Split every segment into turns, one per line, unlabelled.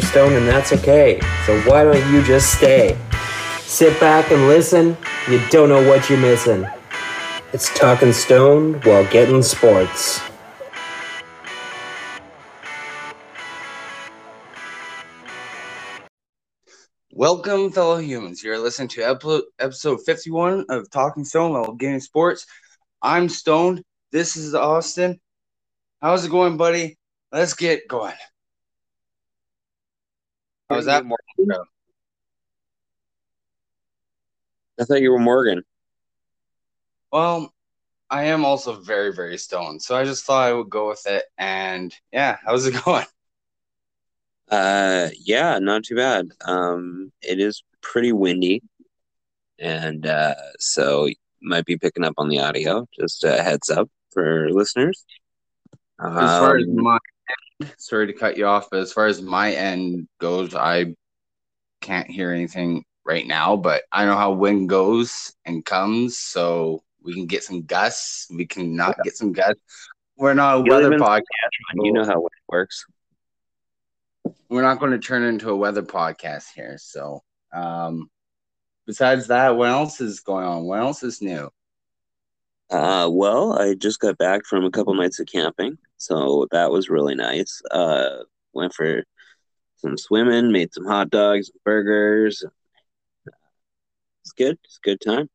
Stoned and that's okay. So why don't you just stay? Sit back and listen. You don't know what you're missing. It's talking Stone while getting sports.
Welcome, fellow humans. You're listening to episode 51 of Talking Stone while getting sports. I'm Stone. This is Austin. How's it going, buddy? Let's get going. How's that? Morgan?
I thought you were Morgan.
Well, I am also very, very stoned, so I just thought I would go with it. And yeah, how's it going?
Uh, yeah, not too bad. Um, it is pretty windy, and uh, so might be picking up on the audio. Just a heads up for listeners.
As far as um, my end, sorry to cut you off, but as far as my end goes, I can't hear anything right now, but I know how wind goes and comes, so we can get some gusts. We can not get some gusts. We're not a you weather podcast.
You know how it works.
We're not going to turn into a weather podcast here. So, um, besides that, what else is going on? What else is new?
Uh, well, I just got back from a couple nights of camping, so that was really nice. Uh, went for some swimming, made some hot dogs, burgers. It's good. It's a good time.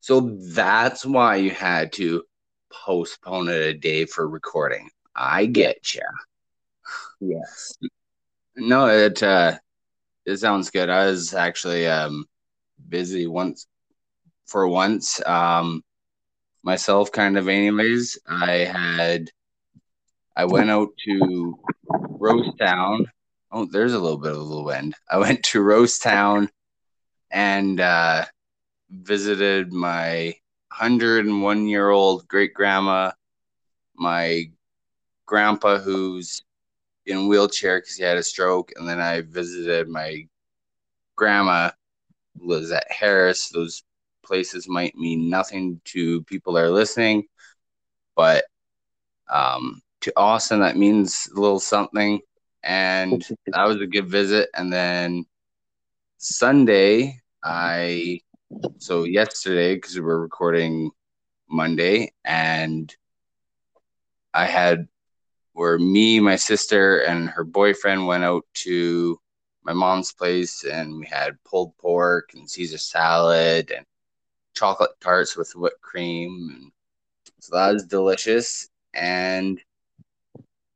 So that's why you had to postpone it a day for recording. I get you.
Yes.
No, it uh, it sounds good. I was actually um busy once for once. Um, myself, kind of. Anyways, I had I went out to Rosetown. Oh, there's a little bit of a little wind. I went to Rosetown and uh, visited my 101 year old great grandma, my grandpa who's in wheelchair because he had a stroke, and then I visited my grandma was at Harris. Those places might mean nothing to people that are listening, but um, to Austin that means a little something. And that was a good visit. And then Sunday, I so yesterday because we were recording Monday, and I had where me, my sister, and her boyfriend went out to my mom's place, and we had pulled pork and Caesar salad and chocolate tarts with whipped cream, so that was delicious. And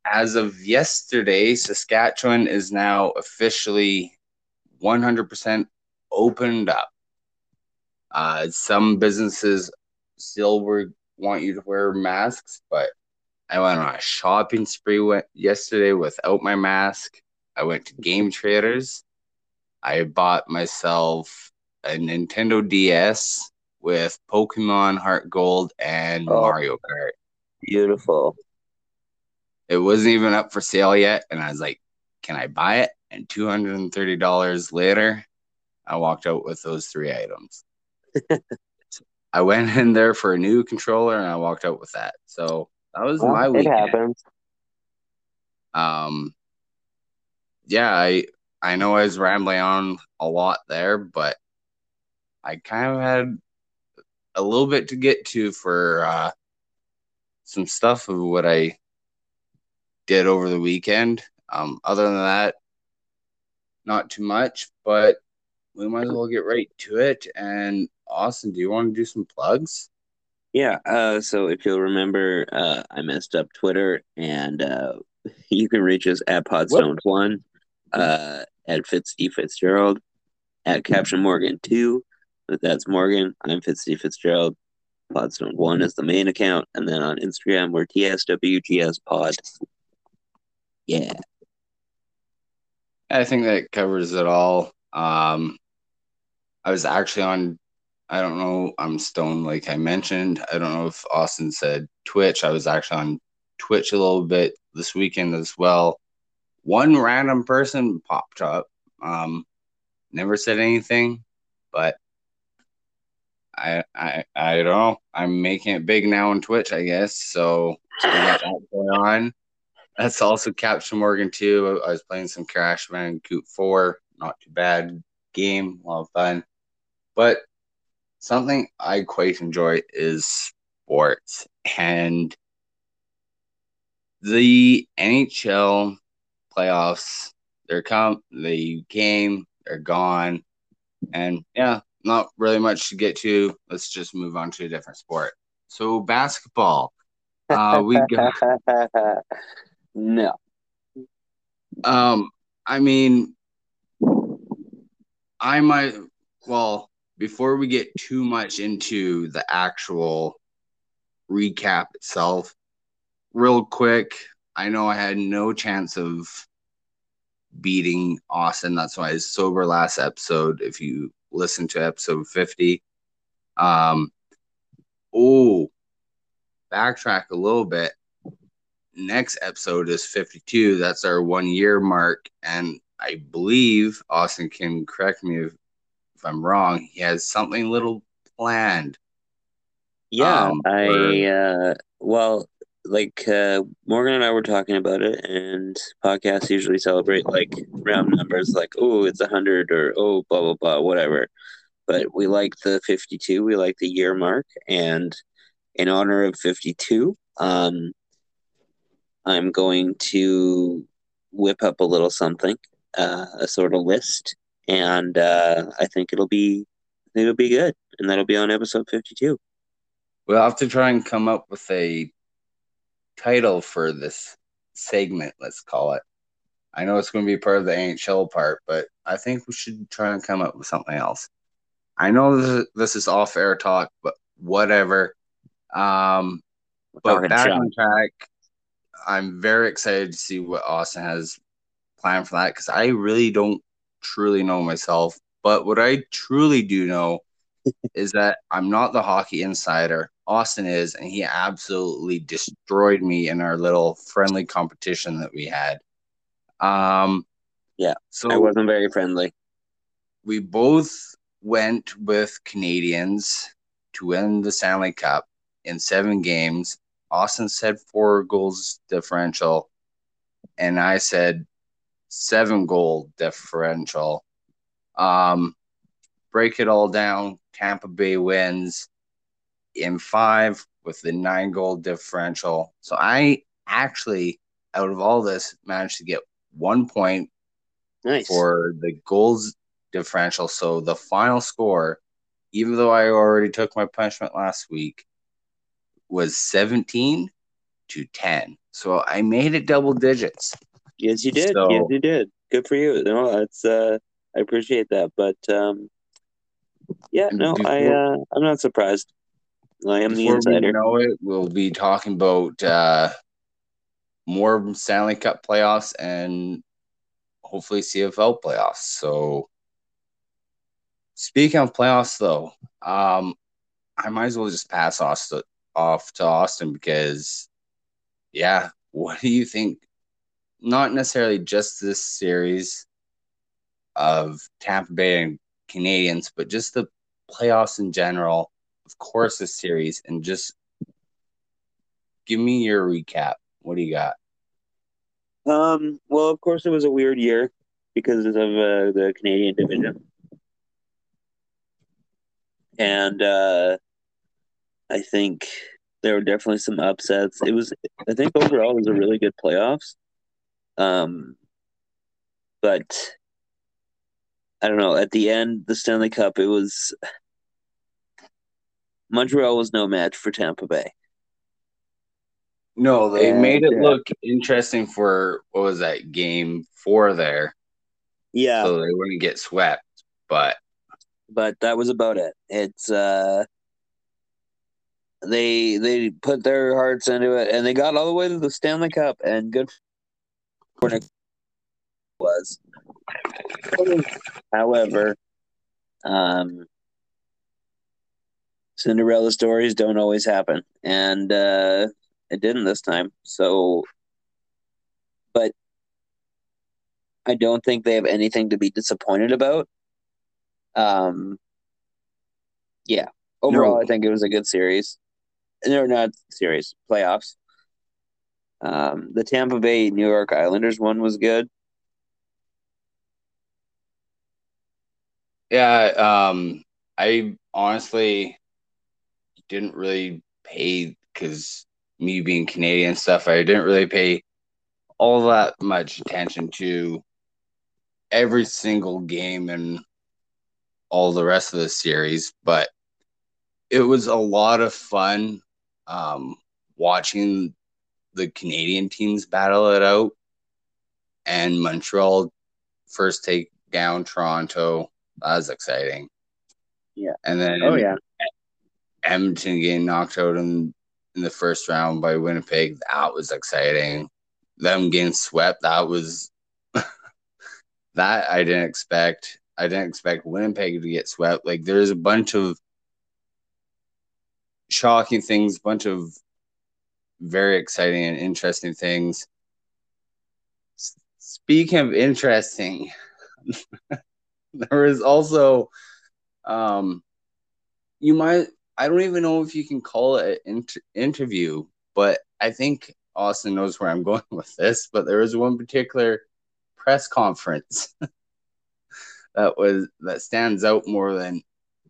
as of yesterday, Saskatchewan is now officially 100% opened up. Uh, some businesses still were, want you to wear masks, but I went on a shopping spree went yesterday without my mask. I went to Game Traders. I bought myself a Nintendo DS with Pokemon Heart Gold and oh, Mario Kart.
Beautiful.
It wasn't even up for sale yet, and I was like, "Can I buy it?" And two hundred and thirty dollars later, I walked out with those three items. I went in there for a new controller, and I walked out with that. So that was well, my weekend. It happens. Um, yeah, I I know I was rambling on a lot there, but I kind of had a little bit to get to for uh, some stuff of what I did over the weekend. Um, other than that, not too much, but we might as well get right to it. And Austin, do you want to do some plugs?
Yeah. Uh, so if you'll remember, uh, I messed up Twitter, and uh, you can reach us at Podstone One, uh, at Fitz D Fitzgerald, at Captain Morgan Two. That's Morgan. I'm Fitz D Fitzgerald. Podstone One is the main account, and then on Instagram we're TSWGS Pod. Yeah.
I think that covers it all. Um, I was actually on, I don't know, I'm stoned like I mentioned. I don't know if Austin said Twitch. I was actually on Twitch a little bit this weekend as well. One random person popped up. Um, never said anything, but I I I don't know. I'm making it big now on Twitch, I guess. So that going on. that's also Captain Morgan too. I was playing some Crash Bandicoot 4. Not too bad game, a lot of fun. But something I quite enjoy is sports. And the NHL playoffs, they're come, they came, they're gone. And yeah, not really much to get to. Let's just move on to a different sport. So basketball. Uh, we got
no.
Um, I mean, I might. Well, before we get too much into the actual recap itself, real quick, I know I had no chance of beating Austin. That's why I was sober last episode. If you listen to episode 50, um, oh, backtrack a little bit. Next episode is 52. That's our one year mark. And I believe Austin can correct me if, if I'm wrong. He has something little planned.
Yeah,
Um,
I uh well like uh Morgan and I were talking about it and podcasts usually celebrate like round numbers like oh it's a hundred or oh blah blah blah whatever. But we like the fifty two, we like the year mark and in honor of fifty two, um I'm going to whip up a little something, uh a sort of list and uh I think it'll be it'll be good and that'll be on episode fifty two.
We'll have to try and come up with a title for this segment, let's call it. I know it's going to be part of the NHL part, but I think we should try and come up with something else. I know this is, this is off air talk, but whatever. Um, but back on track, I'm very excited to see what Austin has planned for that because I really don't truly know myself. But what I truly do know is that I'm not the hockey insider. Austin is, and he absolutely destroyed me in our little friendly competition that we had. Um,
Yeah,
So
I wasn't very friendly.
we both went with Canadiens to win the Stanley Cup in seven games. Austin said four goals differential, and I said seven goal differential. Um, break it all down. Tampa Bay wins in five with the nine goal differential. So I actually, out of all this, managed to get one point
Nice.
for the goals differential. So the final score, even though I already took my punishment last week, was 17 to 10. So I made it double digits.
yes, you did.
So-
yes, you did. Good for you. No, that's uh, I appreciate that. But um, yeah, no, I uh, I'm not surprised. I am the
Before we
insider.
know it, we'll be talking about uh, more Stanley Cup playoffs and hopefully CFL playoffs. So speaking of playoffs, though, um, I might as well just pass Austin, off to Austin because, yeah, what do you think? Not necessarily just this series of Tampa Bay and Canadiens, but just the playoffs in general. Of course, this series, and just give me your recap. What do you got?
Um, well, of course, it was a weird year because of uh, the Canadian division, and uh, I think there were definitely some upsets. It was, I think, overall, it was a really good playoffs. Um, but I don't know. At the end, the Stanley Cup, it was Montreal was no match for Tampa Bay.
No, they
And,
made it
uh,
look interesting for what was that game four there,
Yeah,
so they wouldn't get swept. But
but that was about it. It's uh they they put their hearts into it and they got all the way to the Stanley Cup and good was. However, um Cinderella stories don't always happen and uh it didn't this time. So but I don't think they have anything to be disappointed about. Um yeah. Overall,
No.
I think it was a good series. No, not series, playoffs. Um, the Tampa Bay New York Islanders one was good.
Yeah, um, I honestly didn't really pay because me being Canadian stuff, I didn't really pay all that much attention to every single game and all the rest of the series, but it was a lot of fun um, watching the Canadian teams battle it out and Montreal first take down Toronto. That was exciting.
Yeah.
And then
Oh yeah.
Edmonton getting knocked out in, in the first round by Winnipeg. That was exciting. Them getting swept. That was that I didn't expect. I didn't expect Winnipeg to get swept. Like there's a bunch of shocking things, a bunch of very exciting and interesting things. Speaking of interesting, there is also um you might I don't even know if you can call it an inter- interview, but I think Austin knows where I'm going with this. But there was one particular press conference that was that stands out more than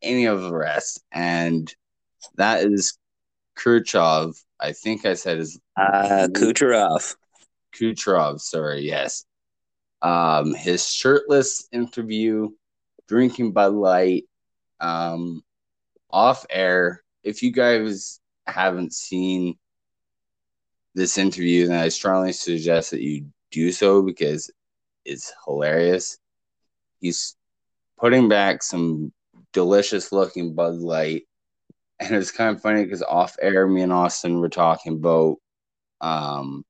any of the rest, and that is Khrushchev. I think I said his
Uh, Kucherov.
Kucherov. Sorry, yes. Um, his shirtless interview, drinking Bud Light, um, off air. If you guys haven't seen this interview, then I strongly suggest that you do so because it's hilarious. He's putting back some delicious looking Bud Light. And it's kind of funny because off air, me and Austin were talking about um,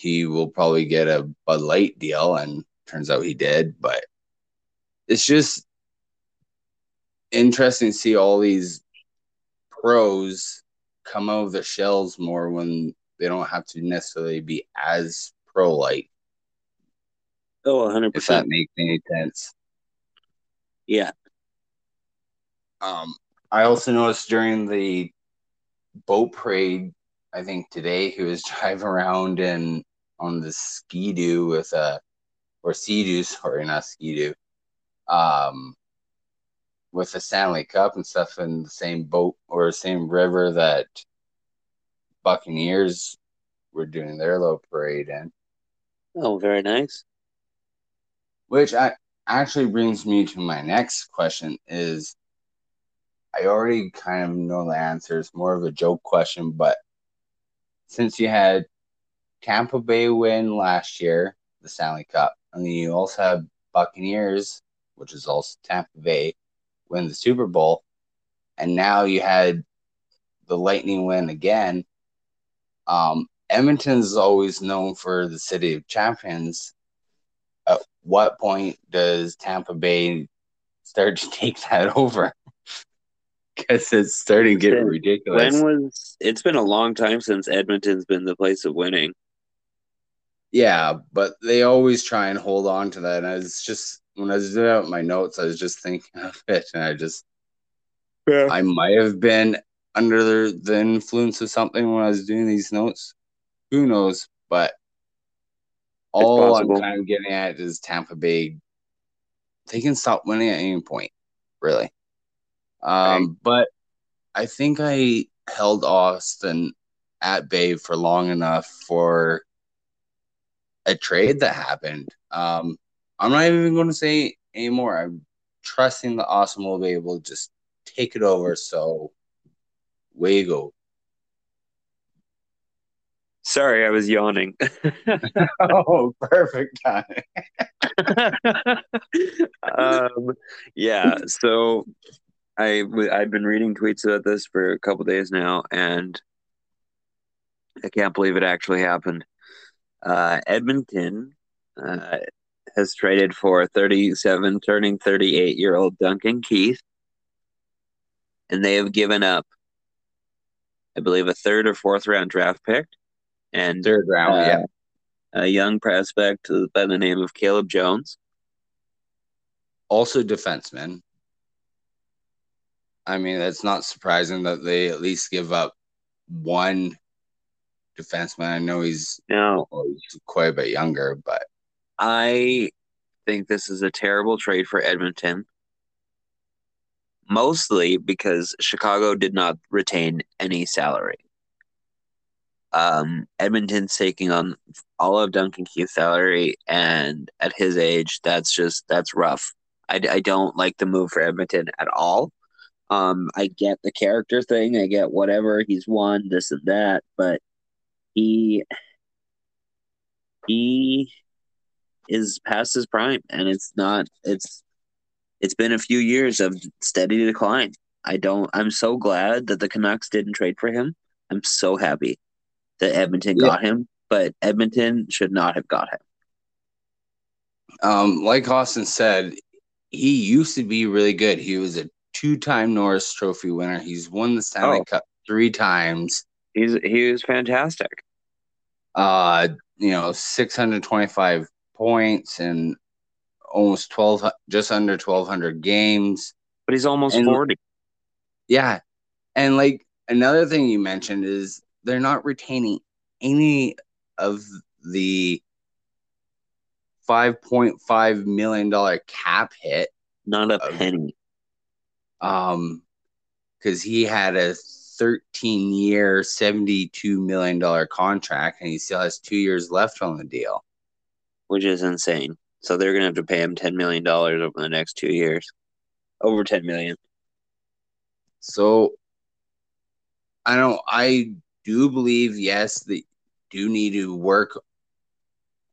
he will probably get a Bud Light deal, and turns out he did. But it's just interesting to see all these pros come out of their shells more when they don't have to necessarily be as pro like,
Oh, 100%.
if that makes any sense.
yeah.
Um, I also noticed during the boat parade, I think today he was driving around in on the ski-doo with a or sea-doo, sorry, not ski-doo, um, with the Stanley Cup and stuff in the same boat or same river that Buccaneers were doing their little parade in.
Oh, very nice.
Which I, actually brings me to my next question is I already kind of know the answer. It's more of a joke question, but since you had Tampa Bay win last year, the Stanley Cup, and then you also have Buccaneers, which is also Tampa Bay, win the Super Bowl, and now you had the Lightning win again. Um, Edmonton's always known for the city of champions. At what point does Tampa Bay start to take that over? Because it's starting to get ridiculous.
When was it's been a long time since Edmonton's been the place of winning.
Yeah, but they always try and hold on to that. And I was just when I was doing out my notes, I was just thinking of it, and I just
Yeah.
I might have been under the, the influence of something when I was doing these notes. Who knows? But all I'm kind of getting at is Tampa Bay. They can stop winning at any point, really. Um, but I think I held Austin at bay for long enough for a trade that happened. Um, I'm not even going to say anymore. I'm trusting the Austin will be able to just take it over. So, way you go.
Sorry, I was yawning.
oh, perfect time.
um, yeah, so I I've been reading tweets about this for a couple days now, and I can't believe it actually happened. Uh, Edmonton uh, has traded for 37, turning 38 year old Duncan Keith, and they have given up, I believe, a third or fourth round draft pick and
Third round,
uh,
yeah.
a young prospect by the name of Caleb Jones.
Also, defenseman. I mean, it's not surprising that they at least give up one defenseman. I know he's,
Now,
quite a bit younger, but
I think this is a terrible trade for Edmonton. Mostly because Chicago did not retain any salary. Um, Edmonton's taking on all of Duncan Keith's salary, and at his age, that's just that's rough. I, I don't like the move for Edmonton at all. Um, I get the character thing, I get whatever he's won, this and that, but he he is past his prime, and it's not. It's it's been a few years of steady decline. I don't. I'm so glad that the Canucks didn't trade for him. I'm so happy that Edmonton
Yeah.
got him, but Edmonton should not have got him.
um, like Austin said, he used to be really good. He was a two-time Norris Trophy winner. He's won the Stanley
Oh.
Cup three times.
He's he was fantastic.
Uh, you know, 625 points and almost 12, just under 1,200 games.
But he's almost
And-
forty.
Yeah. And like another thing you mentioned is they're not retaining any of the $5.5 million cap hit.
Not a
Uh,
penny.
Um, because he had a 13 year, $72 million contract and he still has two years left on the deal.
which is insane. So they're gonna have to pay him ten million dollars over the next two years, over ten million.
So I don't I do believe yes they do need to work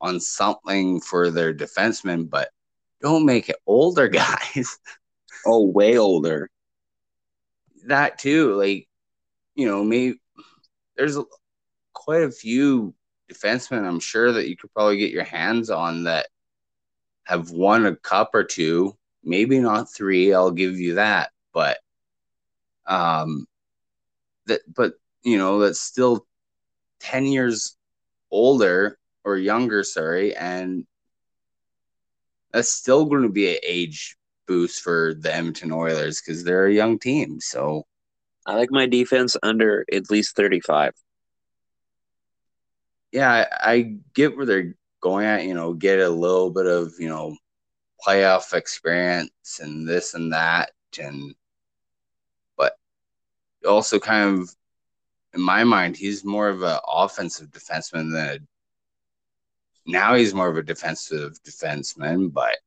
on something for their defensemen, but don't make it older guys.
Oh, way older.
that too, like you know, maybe there's a, quite a few defensemen I'm sure that you could probably get your hands on that have won a cup or two, maybe not three, I'll give you that, but um that but you know, that's still 10 years older or younger, sorry, and that's still going to be an age boost for the Edmonton Oilers because they're a young team. So
I like my defense under at least thirty-five.
yeah, I, I get where they're going at, you know, get a little bit of, you know, playoff experience and this and that. And, but also kind of, in my mind, he's more of an offensive defenseman than a, now he's more of a defensive defenseman, but,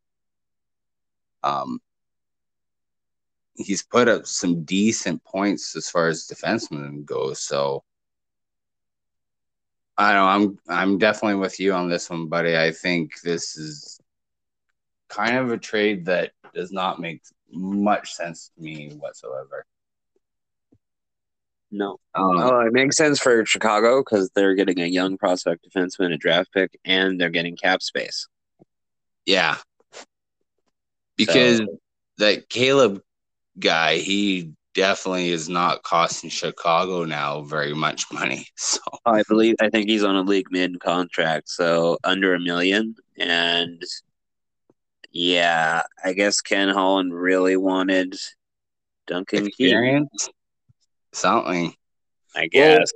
um, he's put up some decent points as far as defensemen go. So, I know I'm I'm definitely with you on this one, buddy. I think this is kind of a trade that does not make much sense to me whatsoever.
No.
Um,
Oh, it makes sense for Chicago because they're getting a young prospect defenseman, a draft pick, and they're getting cap space.
yeah, because
So-
that Caleb guy, he definitely is not costing Chicago now very much money. So
I believe I think he's on a league mid contract, so under a million. And yeah, I guess Ken Holland really wanted Duncan Keith.
something.
I guess.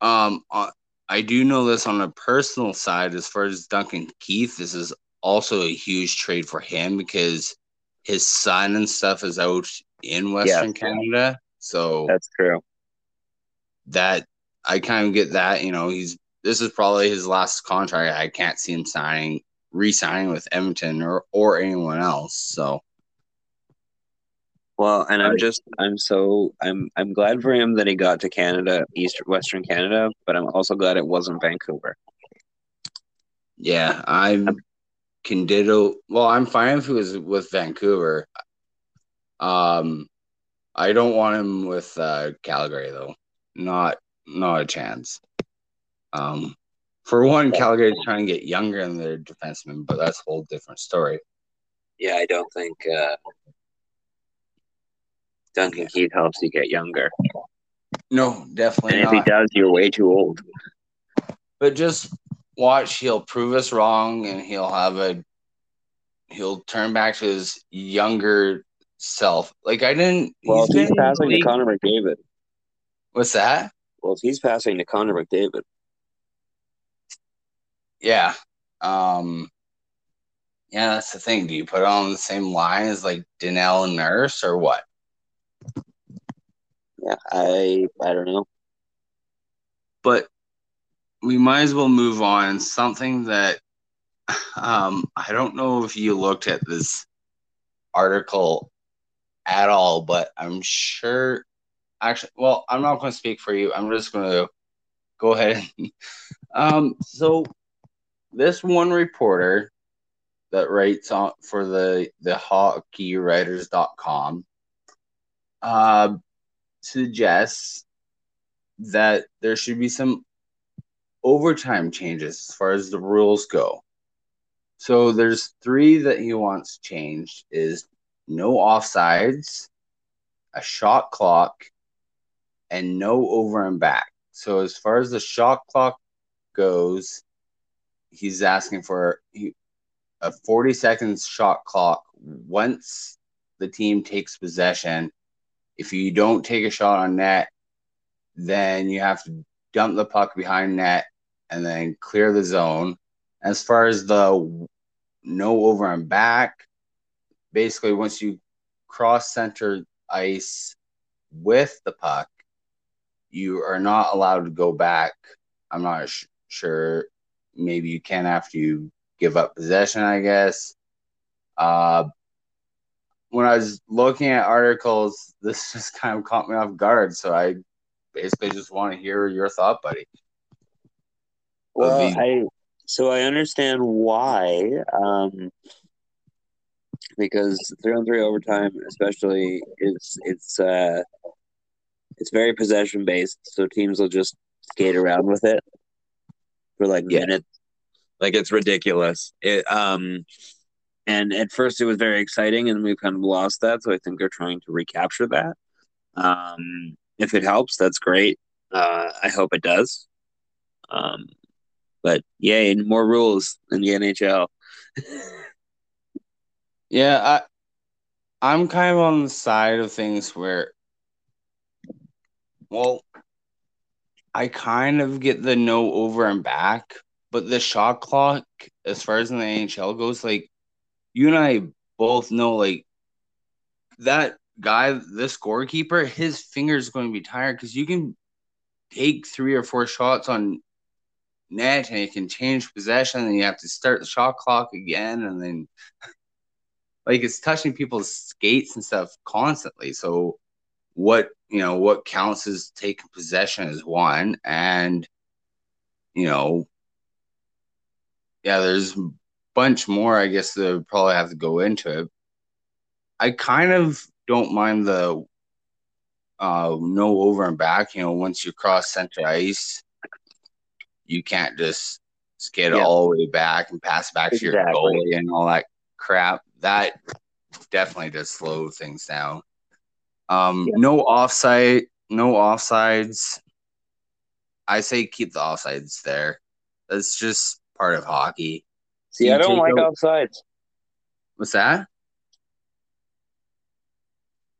Um, uh, I do know this on a personal side. As far as Duncan Keith, this is also a huge trade for him because his son and stuff is out in Western Canada. So
That's true.
that I kind of get that. You know, he's this is probably his last contract. I can't see him signing, re-signing with Edmonton or or anyone else. So
Well, and I'm just I'm so I'm I'm glad for him that he got to Canada, East Western Canada, but I'm also glad it wasn't Vancouver.
yeah, I can ditto. Well, I'm fine if he was with Vancouver. Um, I don't want him with uh, Calgary though. Not not a chance. Um, for one, Calgary is trying to get younger in their defensemen, but that's a whole different story.
Yeah, I don't think uh, Duncan Keith helps you get younger.
No, definitely
And if he does, you're way too old.
But just watch, he'll prove us wrong, and he'll have a he'll turn back to his younger self. Like I didn't.
Well,
he's
he's
been in the
passing to Connor McDavid.
What's that?
Well, if he's passing to Connor McDavid,
Yeah. Um yeah, that's the thing. Do you put it on the same line as like Darnell and Nurse or what?
yeah, I I don't know.
But we might as well move on. Something that um I don't know if you looked at this article at all, but I'm sure actually well, I'm not gonna speak for you. I'm just gonna go ahead. um so this one reporter that writes on for the the hockeywriters.com uh, suggests that there should be some overtime changes as far as the rules go. So there's three that he wants changed is no offsides, a shot clock, and no over and back. So as far as the shot clock goes, he's asking for a 40 seconds shot clock once the team takes possession. If you don't take a shot on net, then you have to dump the puck behind net and then clear the zone. As far as the no over and back, basically once you cross center ice with the puck, you are not allowed to go back. I'm not sh- sure. Maybe you can after you give up possession, I guess. Uh, when I was looking at articles, this just kind of caught me off guard. So I basically just want to hear your thought, buddy.
Well,
be-
I so I understand why. Um, because three on three overtime, especially, is it's uh, it's very possession based. So teams will just skate around with it for like
Yeah.
minutes. Like it's ridiculous. It um, and at first it was very exciting, and we've kind of lost that. So I think they're trying to recapture that. Um, if it helps, that's great. Uh, I hope it does. Um, but yay, more rules in the NHL.
Yeah, I I'm kind of on the side of things where well I kind of get the no over and back, but the shot clock as far as in the NHL goes, like you and I both know like that guy, the scorekeeper, his finger's going to be tired because you can take three or four shots on net and you can change possession and you have to start the shot clock again and then like it's touching people's skates and stuff constantly. So what you know what counts as taking possession is one, and you know, yeah, there's a bunch more. I guess that probably have to go into it. I kind of don't mind the uh, no over and back. You know, once you cross center ice, you can't just skid
Yeah.
all the way back and pass back to your goalie and all that crap. That definitely does slow things down. Um,
Yeah.
no offside, no offsides. I say keep the offsides there. That's just part of hockey.
See,
You
I don't like
out-
offsides.
What's that?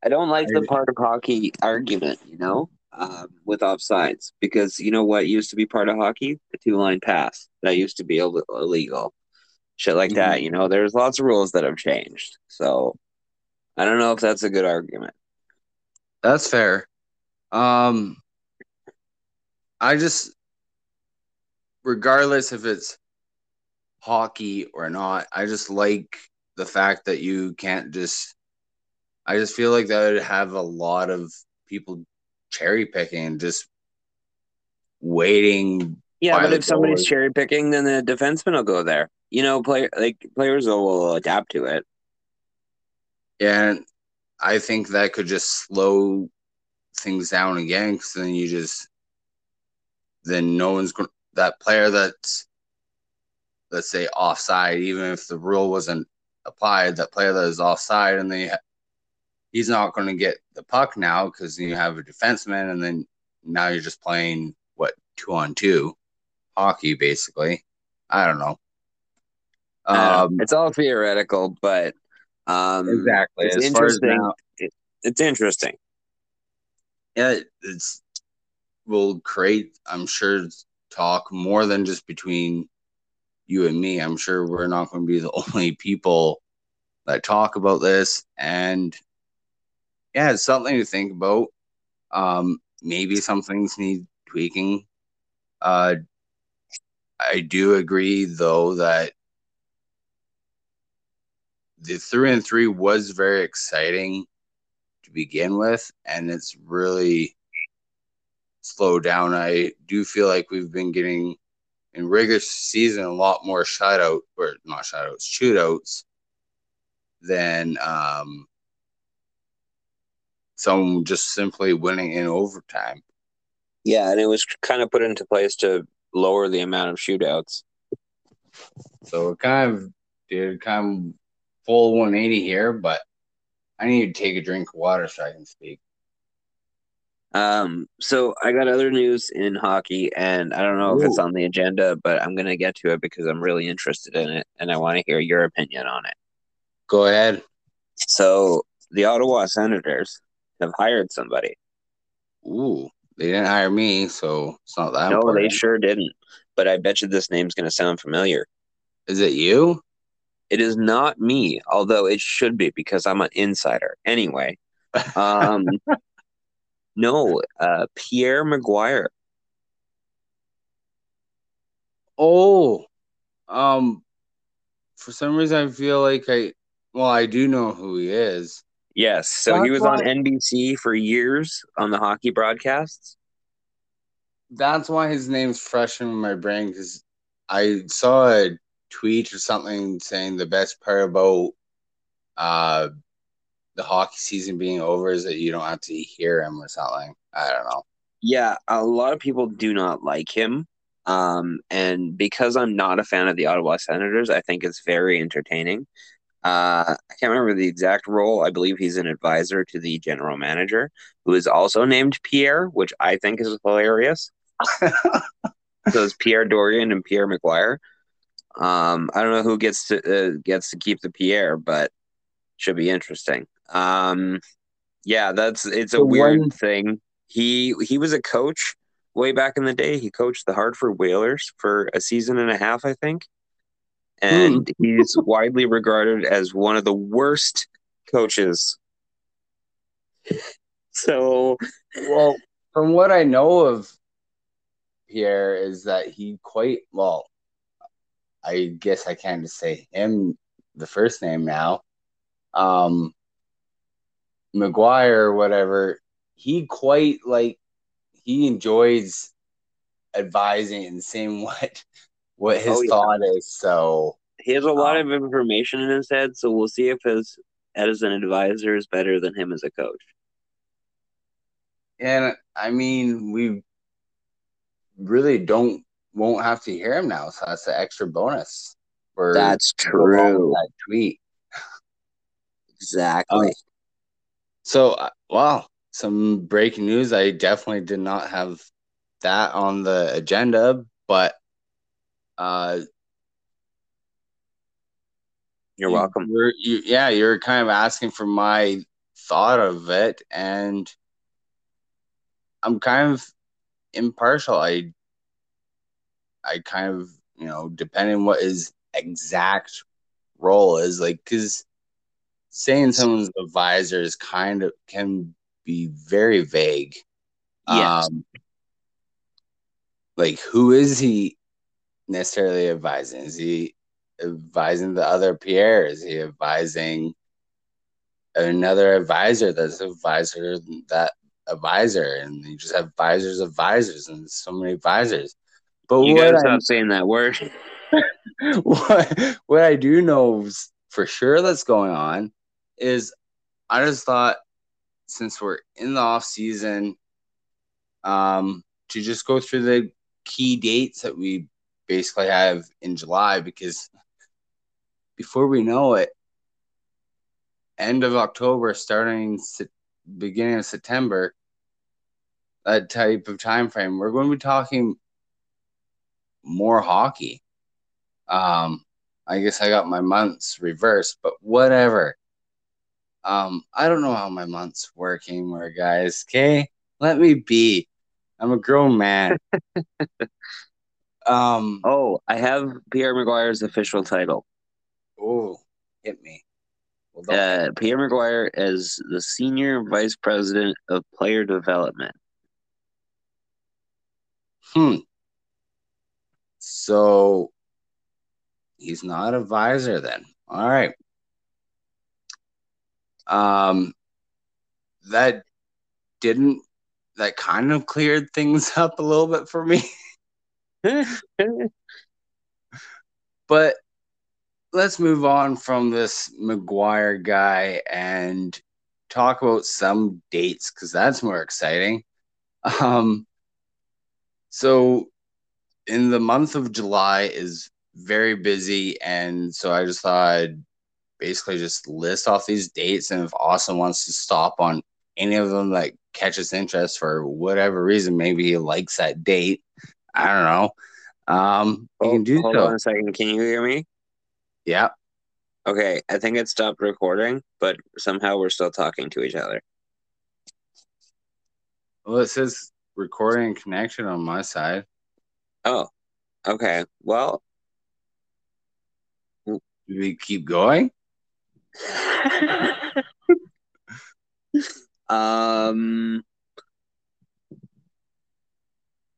I don't like the part of hockey argument, you know, um, with offsides because you know what used to be part of hockey? The two line pass that used to be Ill- illegal, shit like that. You know, there's lots of rules that have changed. So I don't know if that's a good argument.
That's fair. Um, I just, regardless if it's hockey or not, I just like the fact that you can't just. I just feel like that would have a lot of people cherry picking just waiting.
Yeah, but if somebody's cherry picking, then the defenseman will go there. You know, player like players will, will adapt to it.
And I think that could just slow things down again because then you just then no one's going that player that's let's say offside, even if the rule wasn't applied, that player that is offside and they he's not going to get the puck now because you have a defenseman and then now you're just playing what two on two hockey basically. I don't know. Um,
it's all theoretical, but um,
exactly.
it's
As far as
interesting.
now,
it's interesting.
yeah, it's will create, I'm sure, talk more than just between you and me. I'm sure we're not going to be the only people that talk about this. And yeah, it's something to think about. Um, maybe some things need tweaking. Uh, I do agree, though, that the three and three was very exciting to begin with, and it's really slowed down. I do feel like we've been getting in regular season a lot more shutout or not shutouts, shootouts than um, some just simply winning in overtime.
Yeah, and it was kind of put into place to lower the amount of shootouts.
So it kind of did kind of full 180 here, but I need to take a drink of water so I can speak.
Um, so I got other news in hockey, and I don't know Ooh. if it's on the agenda, but I'm gonna get to it because I'm really interested in it, and I want to hear your opinion on it.
Go ahead.
So the Ottawa Senators have hired somebody.
Ooh, they didn't hire me, so it's not that.
No,
important.
they sure didn't. But I bet you this name's gonna sound familiar.
Is it you?
It is not me, although it should be because I'm an insider. Anyway, um, no, uh, Pierre McGuire.
Oh, um, for some reason I feel like I, well, I do know who he is.
Yes, so That's he was why... on NBC for years on the hockey broadcasts.
That's why his name's fresh in my brain because I saw a tweet or something saying the best part about uh the hockey season being over is that you don't have to hear him or something. I don't know.
Yeah, a lot of people do not like him. Um, and because I'm not a fan of the Ottawa Senators, I think it's very entertaining. Uh, I can't remember the exact role. I believe he's an advisor to the general manager, who is also named Pierre, which I think is hilarious. so it's Pierre Dorion and Pierre McGuire. Um, I don't know who gets to uh, gets to keep the Pierre, but should be interesting. Um, yeah, that's it's a so weird when... thing. He he was a coach way back in the day. He coached the Hartford Whalers for a season and a half, I think. And mm. he's widely regarded as one of the worst coaches. So,
well, from what I know of Pierre is that he quite well I guess I can't just say him the first name now. Um, McGuire or whatever, he quite like he enjoys advising and saying what what his oh, yeah. thought is. So
he has a lot um, of information in his head. So we'll see if his as an advisor is better than him as a coach.
And I mean, we really don't won't have to hear him now. So that's an extra bonus.
For that's true.
That tweet.
exactly. Uh,
so, uh, wow, some breaking news. I definitely did not have that on the agenda, but uh,
you're welcome.
You're, you, yeah, you're kind of asking for my thought of it, and I'm kind of impartial. I I kind of, you know, depending what his exact role is, like, because saying someone's advisor is kind of can be very vague.
Yes. Um,
like, who is he necessarily advising? Is he advising the other Pierre? Is he advising another advisor that's advisor that advisor? And you just have advisors, advisors, and so many advisors.
But you gotta stop saying that word.
what what I do know for sure that's going on is I just thought since we're in the off season, um, to just go through the key dates that we basically have in July because before we know it, end of October, starting beginning of September, that type of time frame, we're going to be talking more hockey. Um, I guess I got my months reversed, but whatever. Um, I don't know how my months work anymore, guys. Okay, let me be. I'm a grown man. um.
Oh, I have Pierre McGuire's official title.
Oh, hit me. Well,
Uh, Pierre McGuire is the Senior Vice President of Player Development.
Hmm. So he's not a visor then. All right. Um that didn't that kind of cleared things up a little bit for me. But let's move on from this McGuire guy and talk about some dates because that's more exciting. Um, so, in the month of July is very busy, and so I just thought I'd basically just list off these dates, and if Austin wants to stop on any of them that catches interest for whatever reason, maybe he likes that date. I don't know. Um, you can do
Hold
so.
on a second. Can you hear me?
Yeah.
Okay, I think it stopped recording, but somehow we're still talking to each other.
Well, it says recording connection on my side.
Oh, okay. Well,
Do we keep going?
um,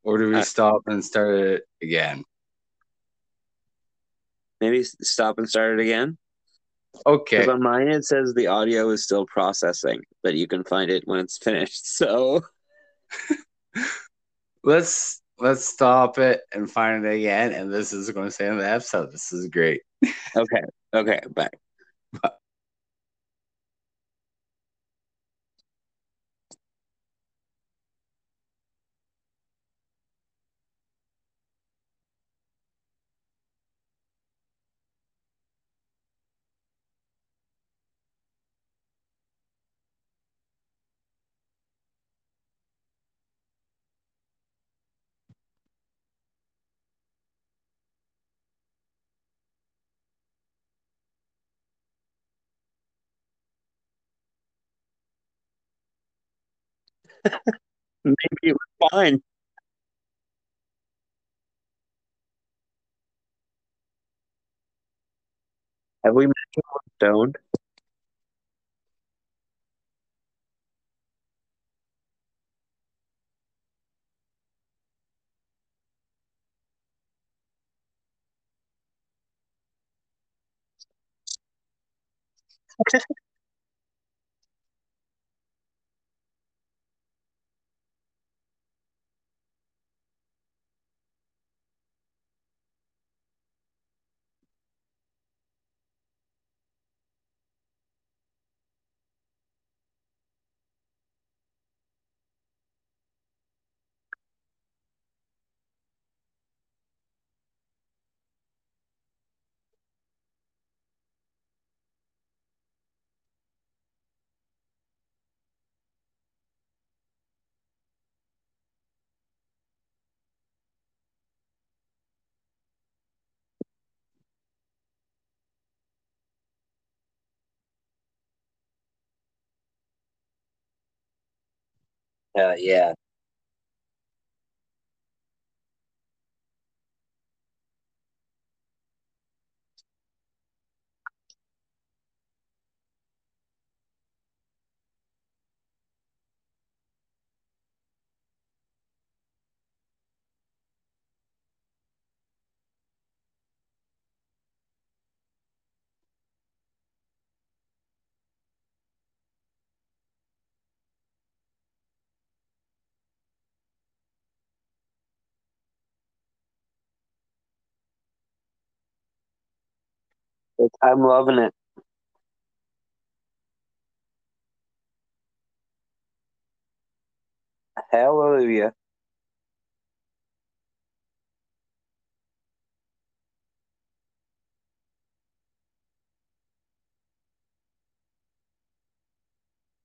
Or do we
Uh,
stop and start it again?
maybe stop and start it again.
Okay.
On mine it says the audio is still processing, but you can find it when it's finished. So
Let's let's stop it and find it again. And this is going to stay in the episode. This is great.
okay, okay, back. Maybe it was fine. Have we mentioned we're stoned? Uh, yeah. It's, I'm loving it. Hallelujah.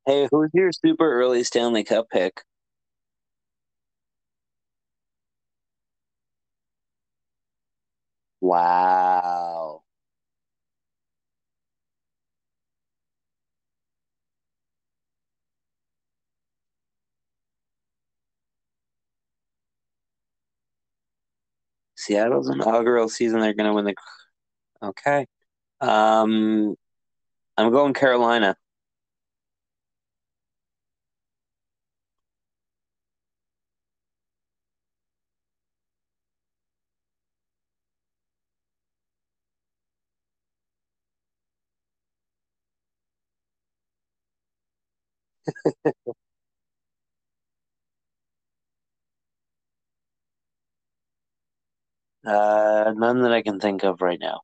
Hey, who's your super early Stanley Cup pick? Wow. Seattle's inaugural season. They're going to win the. Okay. Um, I'm going Carolina. Uh, none that I can think of right now.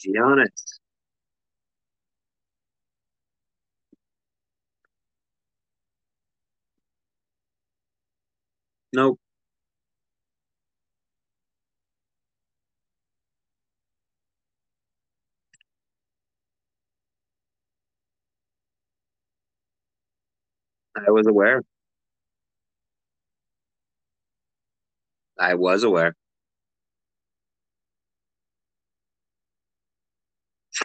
Giannis. Nope. I was aware. I was aware.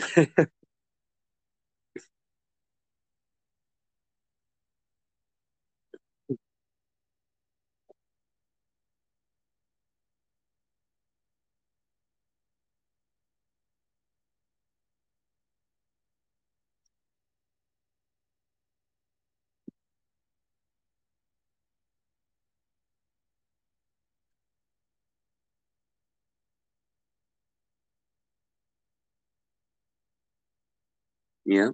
嘿 嘿 Yeah.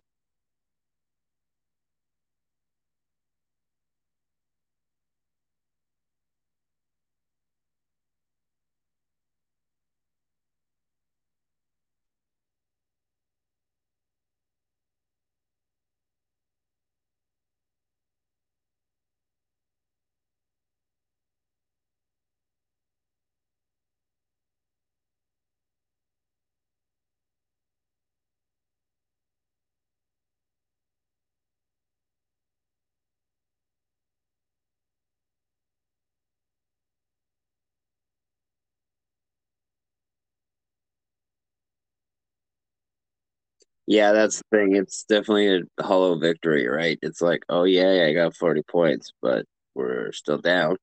Yeah, that's the thing. It's definitely a hollow victory, right? It's like, oh yeah, I got 40 points, but we're still down.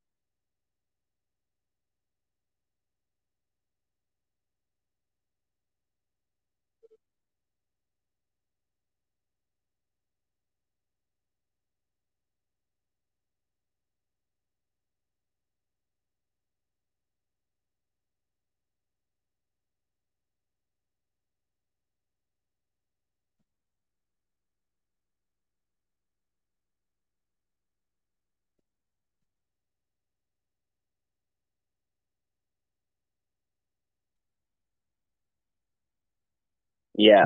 Yeah.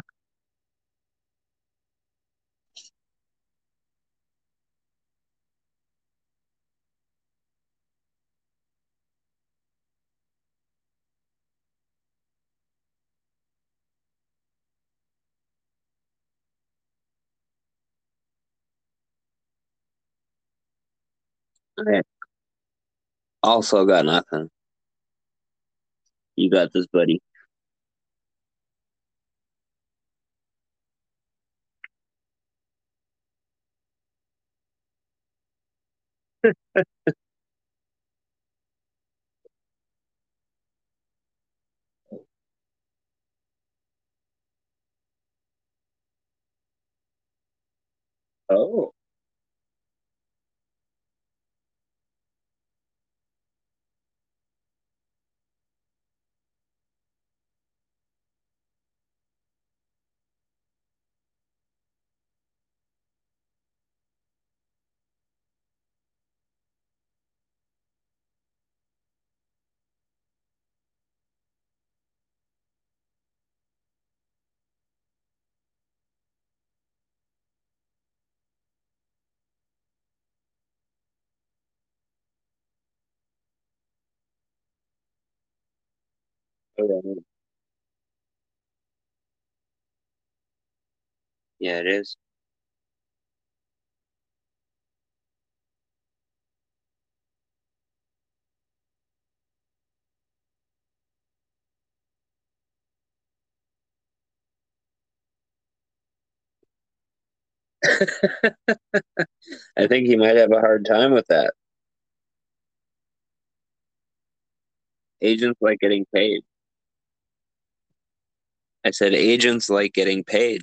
Okay. Also got nothing. You got this, buddy. Oh. Okay. Yeah, it is. I think he might have a hard time with that. Agents like getting paid. I said agents like getting paid.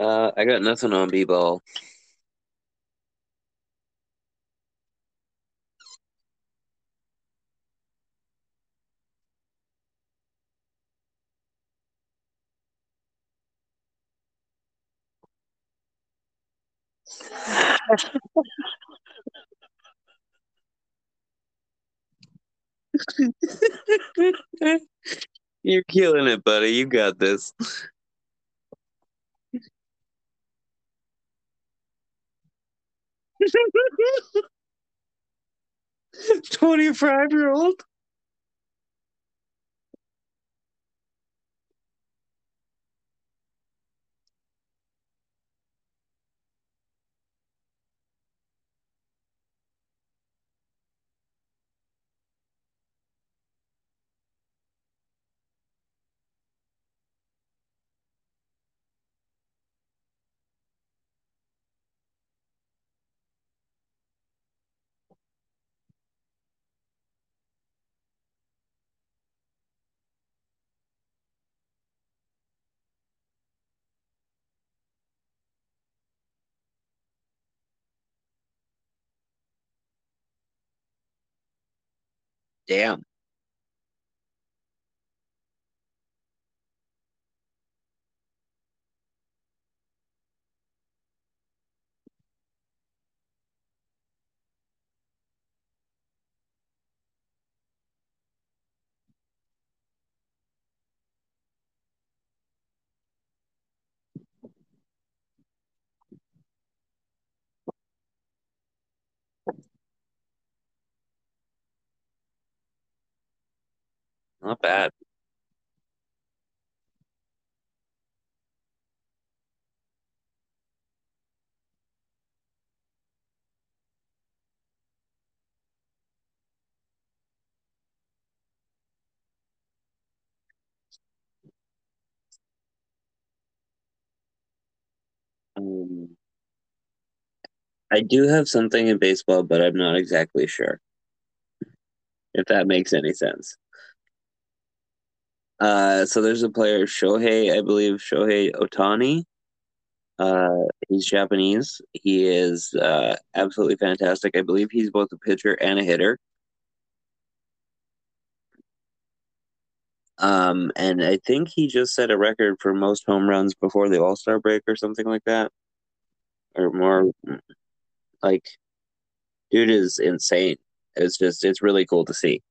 Uh, I got nothing on B-ball. You're killing it, buddy. You got this. Twenty-five year old. Damn. Not bad. Um, I do have something in baseball, but I'm not exactly sure if that makes any sense. Uh, so there's a player, Shohei, I believe, Shohei Ohtani. Uh, he's Japanese. He is uh, absolutely fantastic. I believe he's both a pitcher and a hitter. Um, and I think he just set a record for most home runs before the All Star break or something like that, or more. Like, dude is insane. It's just it's really cool to see.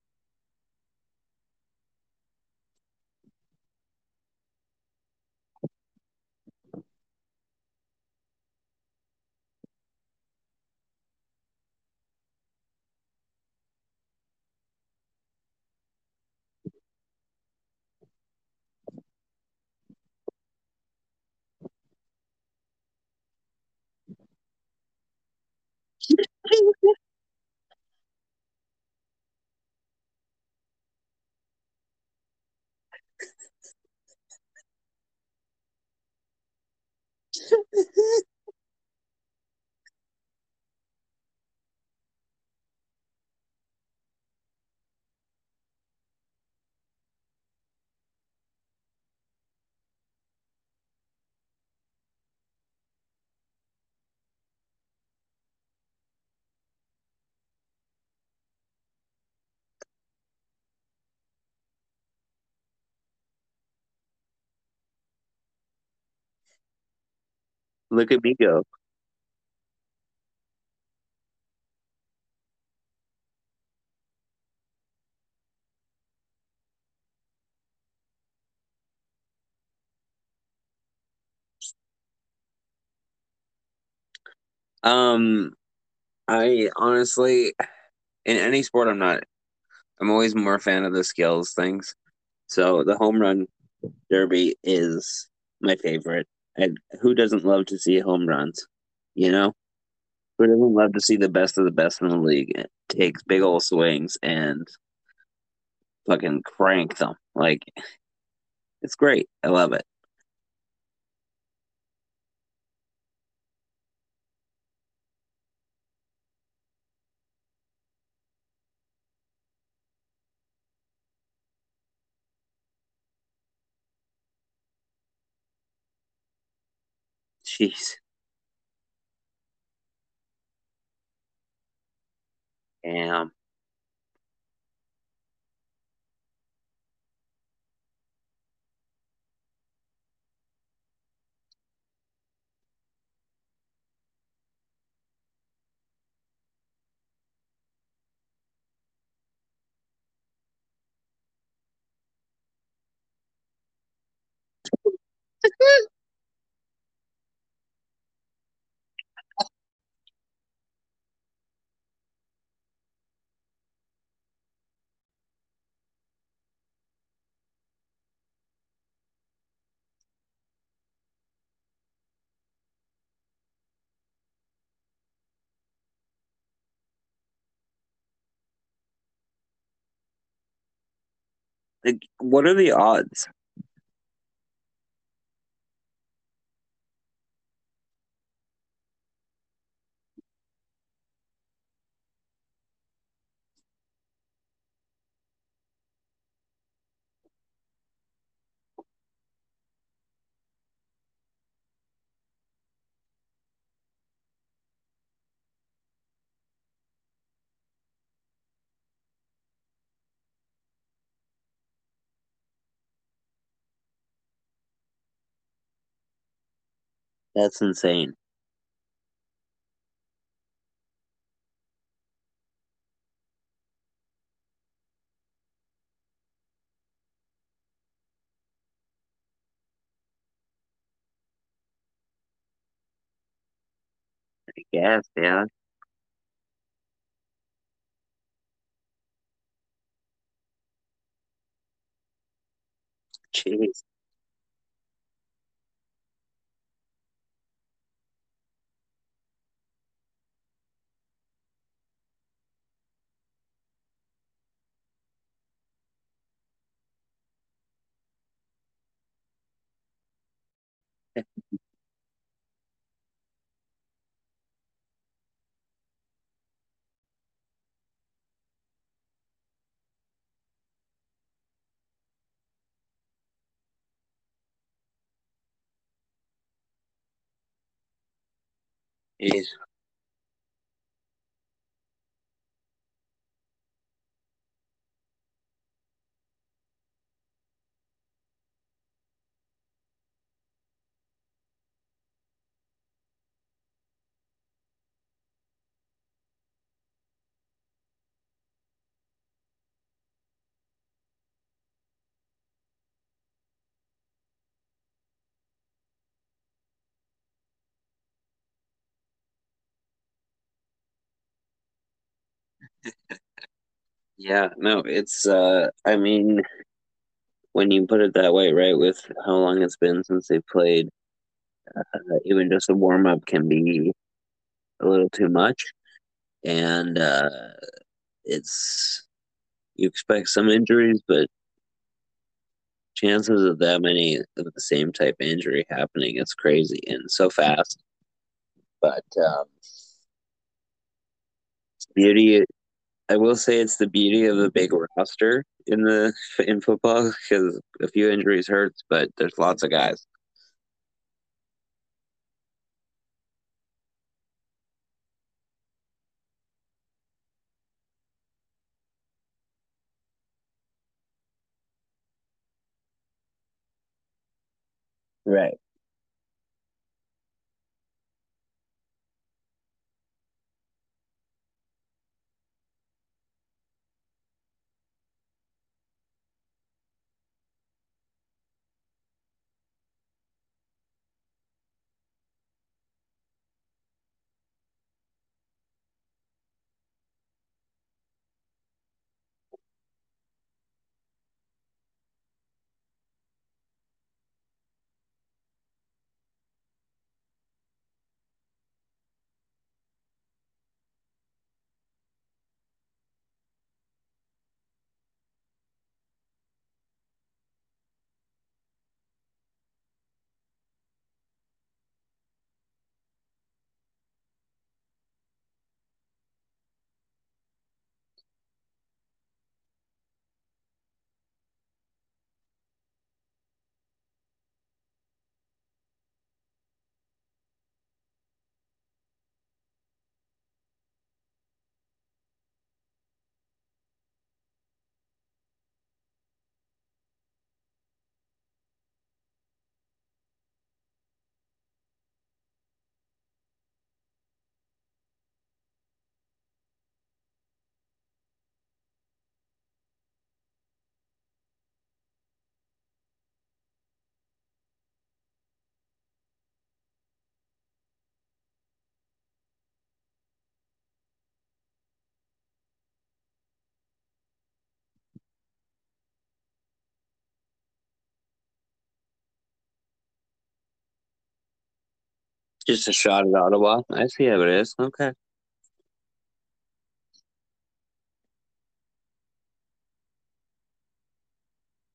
Ha ha. Look at me go. Um, I honestly, in any sport, I'm not. I'm always more a fan of the skills things. So the home run derby is my favorite. And who doesn't love to see home runs? You know, who doesn't love to see the best of the best in the league takes big old swings and fucking crank them? Like, it's great. I love it. Jeez. Damn. Like, what are the odds? That's insane. I guess, yeah. Jeez. Jeez. Yeah, no, it's uh I mean when you put it that way, right, with how long it's been since they played, uh, even just a warm up can be a little too much. And uh it's you expect some injuries, but chances of that many of the same type injury happening is crazy and so fast. But um beauty I will say it's the beauty of the big roster in the in football because a few injuries hurts, but there's lots of guys. Right. Just a shot at Ottawa. I see how it is. Okay.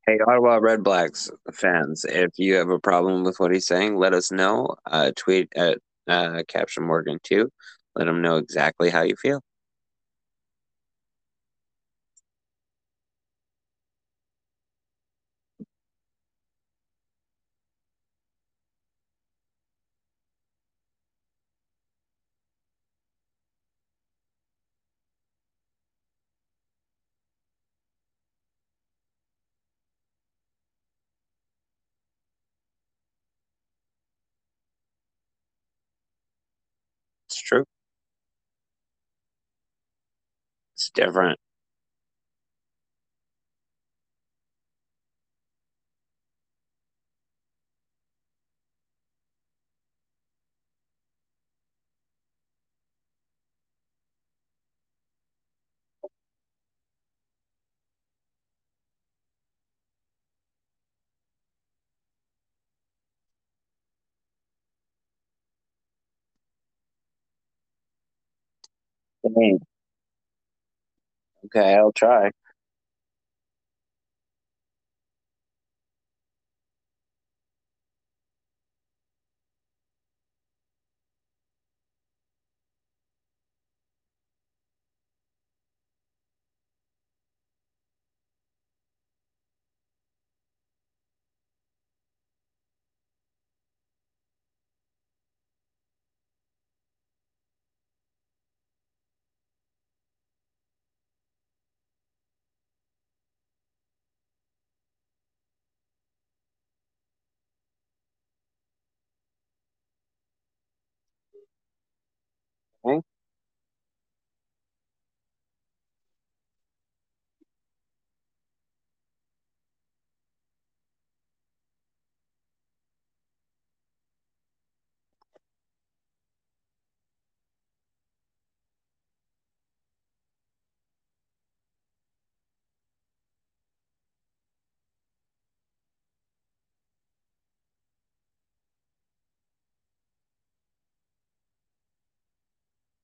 Hey, Ottawa Red Blacks fans, if you have a problem with what he's saying, let us know. Uh, tweet at uh, Captain Morgan Two. Let him know exactly how you feel. It's true. It's different. Dang. Okay, I'll try.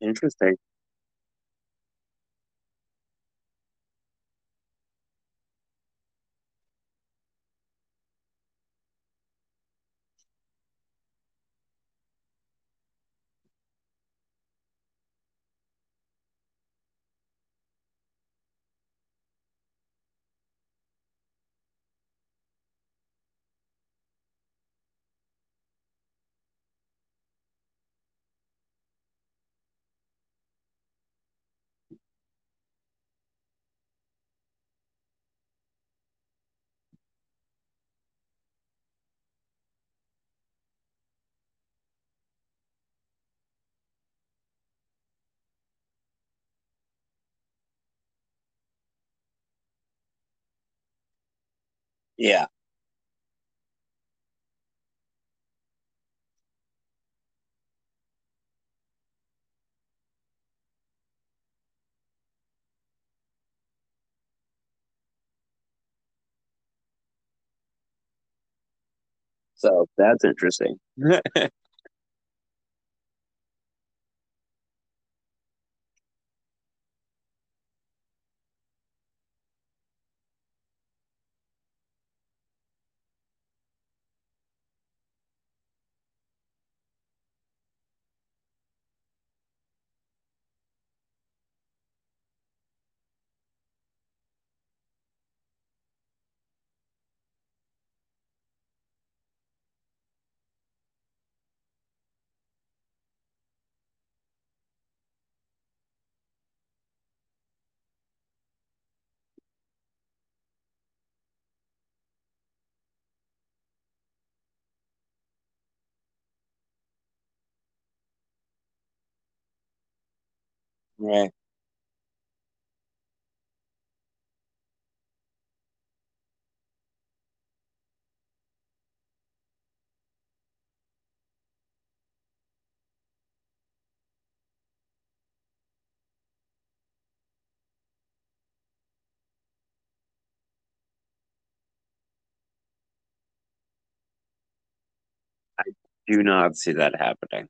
Interesting. Yeah. So that's interesting. right. I do not see that happening.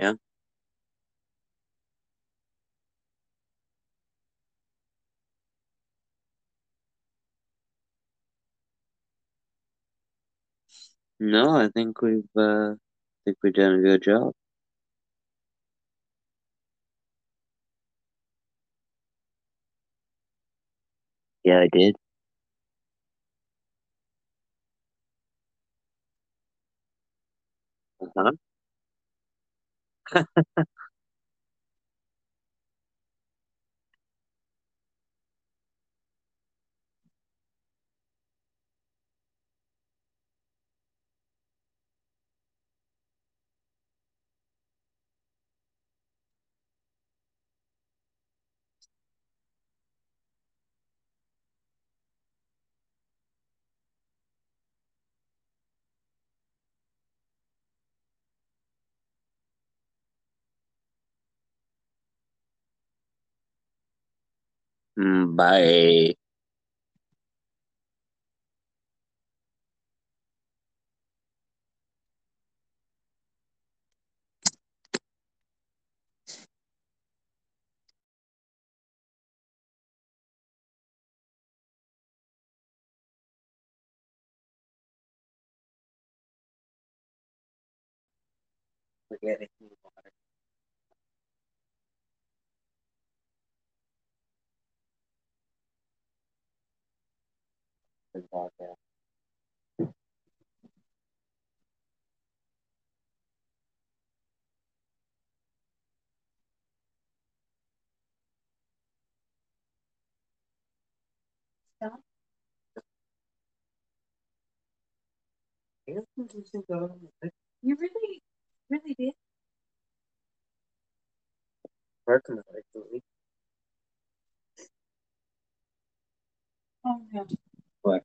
Yeah. No, I think we've uh, I think we've done a good job. Yeah, I did. Uh-huh. Mm, Mm, bye. getting water. Podcast.
You really, really did.
Working actually.
Oh yeah. What?